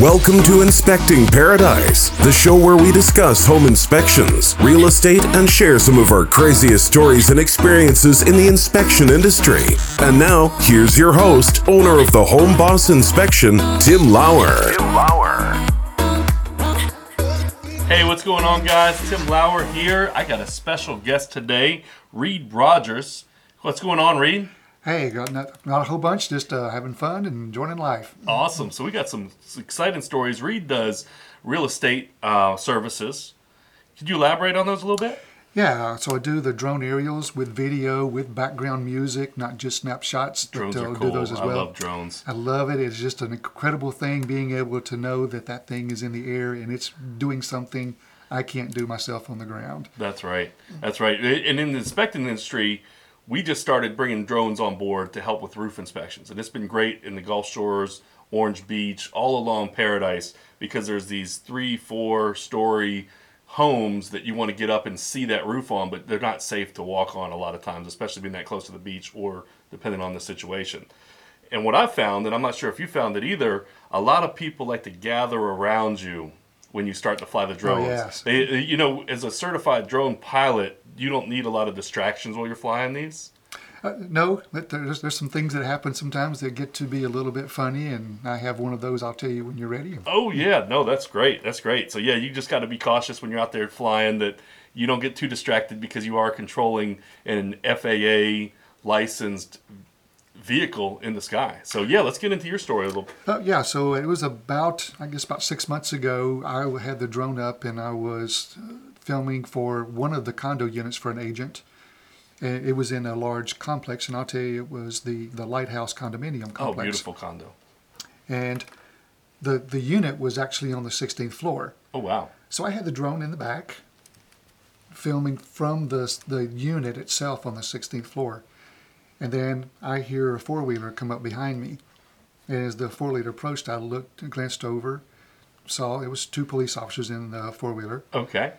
Welcome to Inspecting Paradise, the show where we discuss home inspections, real estate, and share some of our craziest stories and experiences in the inspection industry. And now, here's your host, owner of the Home Boss Inspection, Tim Lauer. Tim Lauer. Hey, what's going on, guys? Tim Lauer here. I got a special guest today, Reed Rogers. What's going on, Reed? Hey, got not, not a whole bunch, just uh, having fun and enjoying life. Awesome. So we got some exciting stories. Reed does real estate uh, services. Could you elaborate on those a little bit? Yeah, so I do the drone aerials with video, with background music, not just snapshots. Drones but, are uh, cool. Do those as well. I love drones. I love it. It's just an incredible thing being able to know that that thing is in the air and it's doing something I can't do myself on the ground. That's right. That's right. And in the inspecting industry, we just started bringing drones on board to help with roof inspections, and it's been great in the Gulf Shores, Orange Beach, all along Paradise because there's these three, four story homes that you want to get up and see that roof on, but they're not safe to walk on a lot of times, especially being that close to the beach or depending on the situation. And what I've found, and I'm not sure if you found it either, a lot of people like to gather around you when you start to fly the oh, drones. Oh, yes. They, you know, as a certified drone pilot, you don't need a lot of distractions while you're flying these. Uh, no, there's, there's some things that happen sometimes that get to be a little bit funny, and I have one of those. I'll tell you when you're ready. Oh yeah, no, that's great. That's great. So yeah, you just got to be cautious when you're out there flying that you don't get too distracted because you are controlling an FAA licensed vehicle in the sky. So yeah, let's get into your story a little. Uh, yeah, so it was about, I guess, about six months ago. I had the drone up and I was filming for one of the condo units for an agent. And it was in a large complex, and I'll tell you, it was the, the Lighthouse condominium oh, complex. Oh, beautiful condo. And the, the unit was actually on the 16th floor. Oh wow. So I had the drone in the back, filming from the, the unit itself on the 16th floor. And then I hear a four wheeler come up behind me. And as the four wheeler approached, I looked and glanced over, saw it was two police officers in the four wheeler. Okay.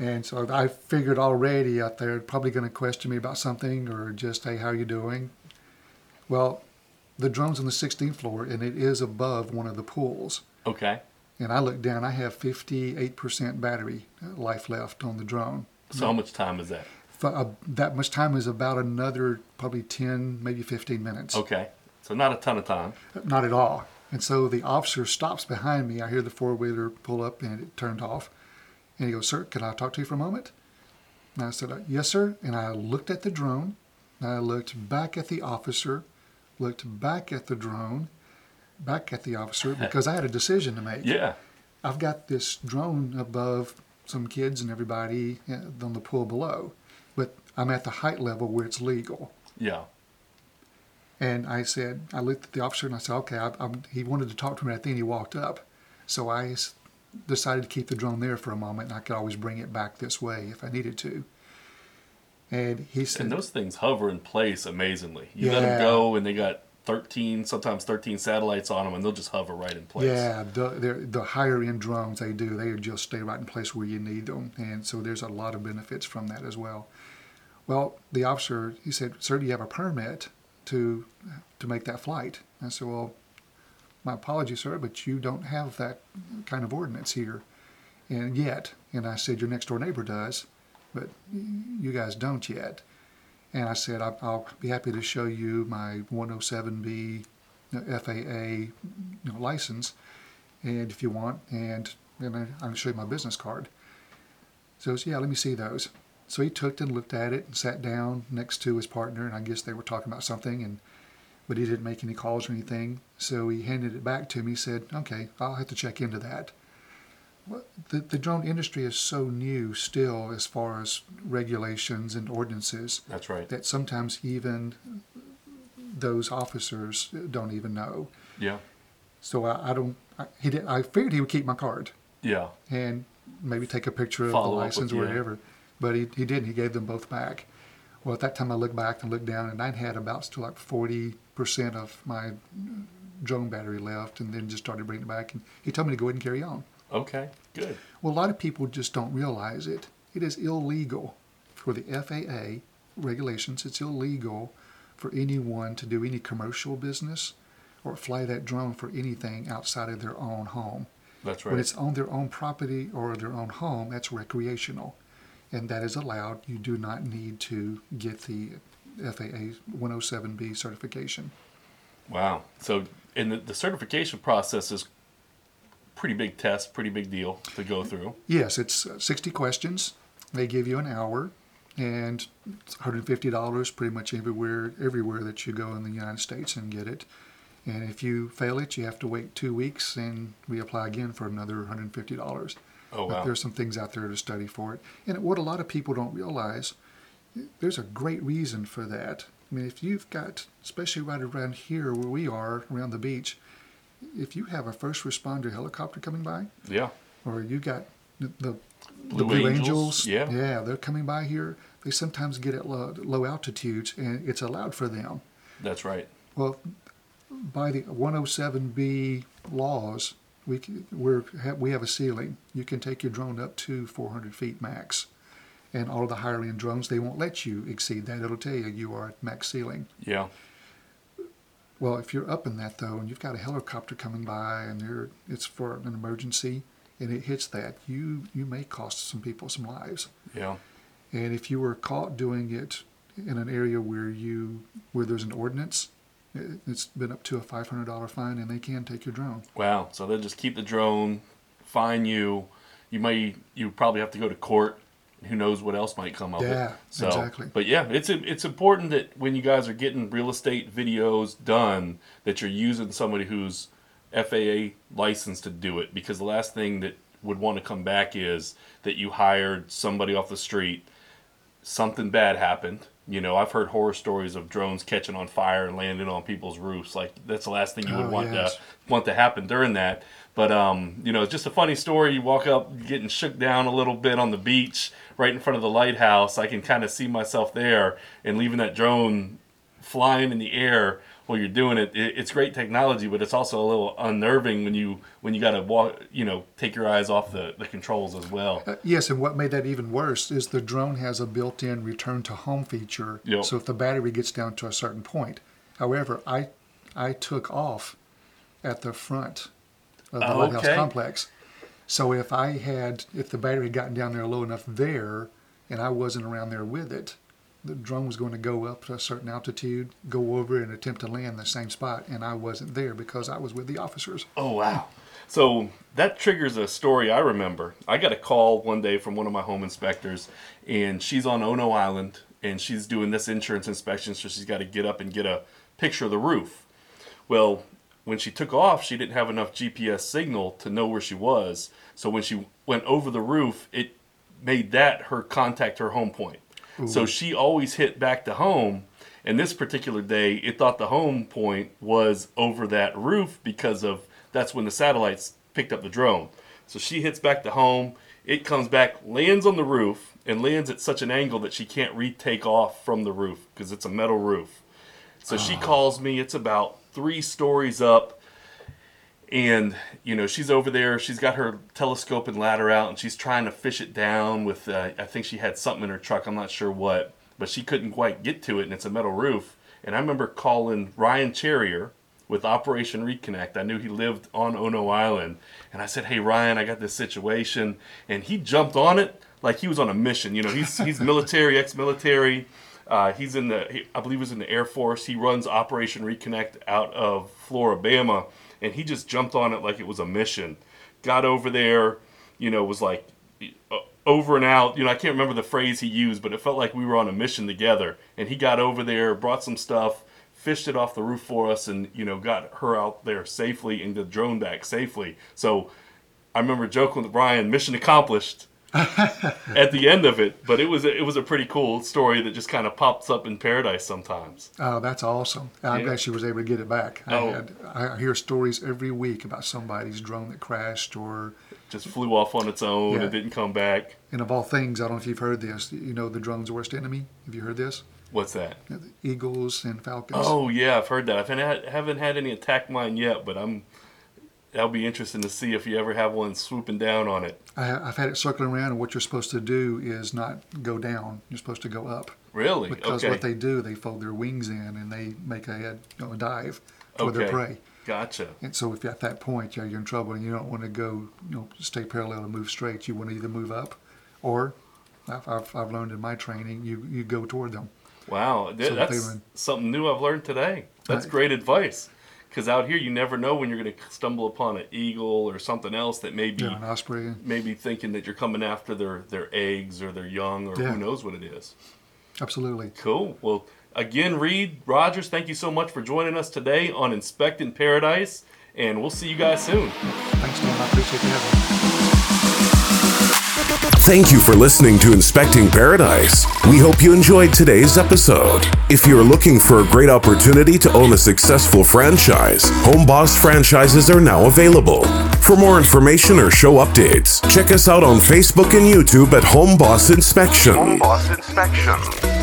And so I figured already out there, probably going to question me about something or just, hey, how you doing? Well, the drone's on the 16th floor and it is above one of the pools. Okay. And I looked down, I have 58% battery life left on the drone. So how much time is that? F- uh, that much time is about another probably 10, maybe 15 minutes. Okay. So not a ton of time. Not at all. And so the officer stops behind me. I hear the four wheeler pull up and it turned off. And he goes, Sir, can I talk to you for a moment? And I said, "Uh, Yes, sir. And I looked at the drone. And I looked back at the officer, looked back at the drone, back at the officer, because I had a decision to make. Yeah. I've got this drone above some kids and everybody uh, on the pool below, but I'm at the height level where it's legal. Yeah. And I said, I looked at the officer and I said, okay, I, I'm, he wanted to talk to me. I think he walked up. So I decided to keep the drone there for a moment and I could always bring it back this way if I needed to. And he said, And those things hover in place amazingly. You let them go, and they got 13, sometimes 13 satellites on them, and they'll just hover right in place. Yeah, the, the higher end drones they do, they just stay right in place where you need them, and so there's a lot of benefits from that as well. Well, the officer he said, "Sir, do you have a permit to to make that flight?" I said, "Well, my apologies, sir, but you don't have that kind of ordinance here, and yet." And I said, "Your next door neighbor does, but you guys don't yet." And I said, "I- "I'll be happy to show you my 107B FAA you know, license, and if you want, and I- I'll show you my business card." So he says, yeah, let me see those. So he took and looked at it and sat down next to his partner, and I guess they were talking about something, and but he didn't make any calls or anything. So he handed it back to me. Said, "Okay, I'll have to check into that." Well, the, the drone industry is so new still as far as regulations and ordinances That's right. that sometimes even those officers don't even know. Yeah. So I, I don't. I, he did. I figured he would keep my card Yeah. and maybe take a picture of Follow the license or whatever. But he, he didn't. He gave them both back. Well, at that time, I looked back and looked down, and I'd had about still like forty percent of my drone battery left, and then just started bringing it back. And he told me to go ahead and carry on. Okay. Good. Well, a lot of people just don't realize it. It is illegal for the FAA regulations. It's illegal for anyone to do any commercial business or fly that drone for anything outside of their own home. That's right. When it's on their own property or their own home, that's recreational, and that is allowed. You do not need to get the FAA 107B certification. Wow. So, and the, the certification process is pretty big test, pretty big deal to go through. Yes, it's uh, 60 questions. They give you an hour, and it's $150 pretty much everywhere everywhere that you go in the United States and get it. And if you fail it, you have to wait two weeks and reapply again for another $150. Oh But wow. there's some things out there to study for it. And what a lot of people don't realize, there's a great reason for that. I mean, if you've got, especially right around here where we are, around the beach, if you have a first responder helicopter coming by, Yeah. or you got the, the, Blue the Blue Angels, Angels, yeah. yeah, they're coming by here. They sometimes get at low, low altitudes, and it's allowed for them. That's right. Well, by the 107B laws, we we're, we have a ceiling. You can take your drone up to 400 feet max, and all of the higher end drones they won't let you exceed that. It'll tell you you are at max ceiling. Yeah. Well, if you're up in that though, and you've got a helicopter coming by, and you're, it's for an emergency, and it hits that, you you may cost some people some lives. Yeah. And if you were caught doing it in an area where you where there's an ordinance, it- it's been up to a five hundred dollar fine, and they can take your drone. Wow. So they'll just keep the drone, fine you. You may you probably have to go to court. Who knows what else might come up. Yeah, So, exactly. But yeah, it's it's important that when you guys are getting real estate videos done, that you're using somebody who's FAA licensed to do it. Because the last thing that would want to come back is that you hired somebody off the street something bad happened. You know, I've heard horror stories of drones catching on fire and landing on people's roofs. Like that's the last thing you would Oh, want yes. to want to happen during that. But um, you know, it's just a funny story. You walk up, getting shook down a little bit on the beach, right in front of the lighthouse. I can kind of see myself there, and leaving that drone flying in the air while you're doing it. it. It's great technology, but it's also a little unnerving when you when you got to walk, you know, take your eyes off the the controls as well. Uh, yes, and what made that even worse is the drone has a built-in return to home feature. Yep. So if the battery gets down to a certain point, however, I I took off at the front of the Oh, lighthouse complex. So if I had if the battery had gotten down there low enough there, and I wasn't around there with it, the drone was going to go up to a certain altitude, go over and attempt to land the same spot, and I wasn't there because I was with the officers. Oh wow. So that triggers a story I remember. I got a call one day from one of my home inspectors, and she's on Ono Island, and she's doing this insurance inspection, so she's got to get up and get a picture of the roof. Well, when she took off, she didn't have enough GPS signal to know where she was. So when she went over the roof, it made that her contact her home point. So she always hit back to home. And this particular day, it thought the home point was over that roof because of that's when the satellites picked up the drone. So she hits back to home. It comes back, lands on the roof, and lands at such an angle that she can't retake off from the roof because it's a metal roof. So she ah. calls me. It's about three stories up. And, you know, she's over there. She's got her telescope and ladder out, and she's trying to fish it down with, uh, I think she had something in her truck. I'm not sure what. But she couldn't quite get to it, and it's a metal roof. And I remember calling Ryan Charrier with Operation Reconnect. I knew he lived on Ono Island. And I said, Hey, Ryan, I got this situation. And he jumped on it like he was on a mission. You know, he's, he's military, ex military. Uh, he's in the, he, I believe, he was in the Air Force. He runs Operation Reconnect out of Flora-Bama, and he just jumped on it like it was a mission. Got over there, you know, was like uh, over and out. You know, I can't remember the phrase he used, but it felt like we were on a mission together. And he got over there, brought some stuff, fished it off the roof for us, and you know, got her out there safely and the drone back safely. So I remember joking with Brian, mission accomplished at the end of it. But it was a, it was a pretty cool story that just kind of pops up in paradise sometimes. Oh, that's awesome. I'm Yeah. glad she was able to get it back. I, Oh. had, I hear stories every week about somebody's drone that crashed or, Just flew off on its own Yeah. and didn't come back. and of all things, I don't know if you've heard this, you know, the drone's worst enemy. Have you heard this? What's that? You know, the Eagles and falcons. Oh yeah, I've heard that. Had, haven't had any attack mine yet, but I'm. That'll be interesting to see if you ever have one swooping down on it. I, I've had it circling around, and what you're supposed to do is not go down. You're supposed to go up. Really? Because okay. what they do, they fold their wings in and they make a, head, you know, a dive their Okay. prey. Gotcha. And so if at that point yeah, you're in trouble and you don't want to go, you know, stay parallel and move straight, you want to either move up, or I've, I've, I've learned in my training, you you go toward them. Wow, So that's were- something new I've learned today. That's great advice. Because out here, you never know when you're going to stumble upon an eagle or something else that may be Yeah, an osprey. maybe thinking that you're coming after their their eggs or their young or Yeah. who knows what it is. Absolutely. Cool. Well, again, Reed Rogers, thank you so much for joining us today on Inspecting Paradise, and we'll see you guys soon. Thanks, Tom. I appreciate you having me. Thank you for listening to Inspecting Paradise. We hope you enjoyed today's episode. If you're looking for a great opportunity to own a successful franchise, Home Boss franchises are now available. For more information or show updates, check us out on Facebook and YouTube at Home Boss Inspection. Home Boss Inspection.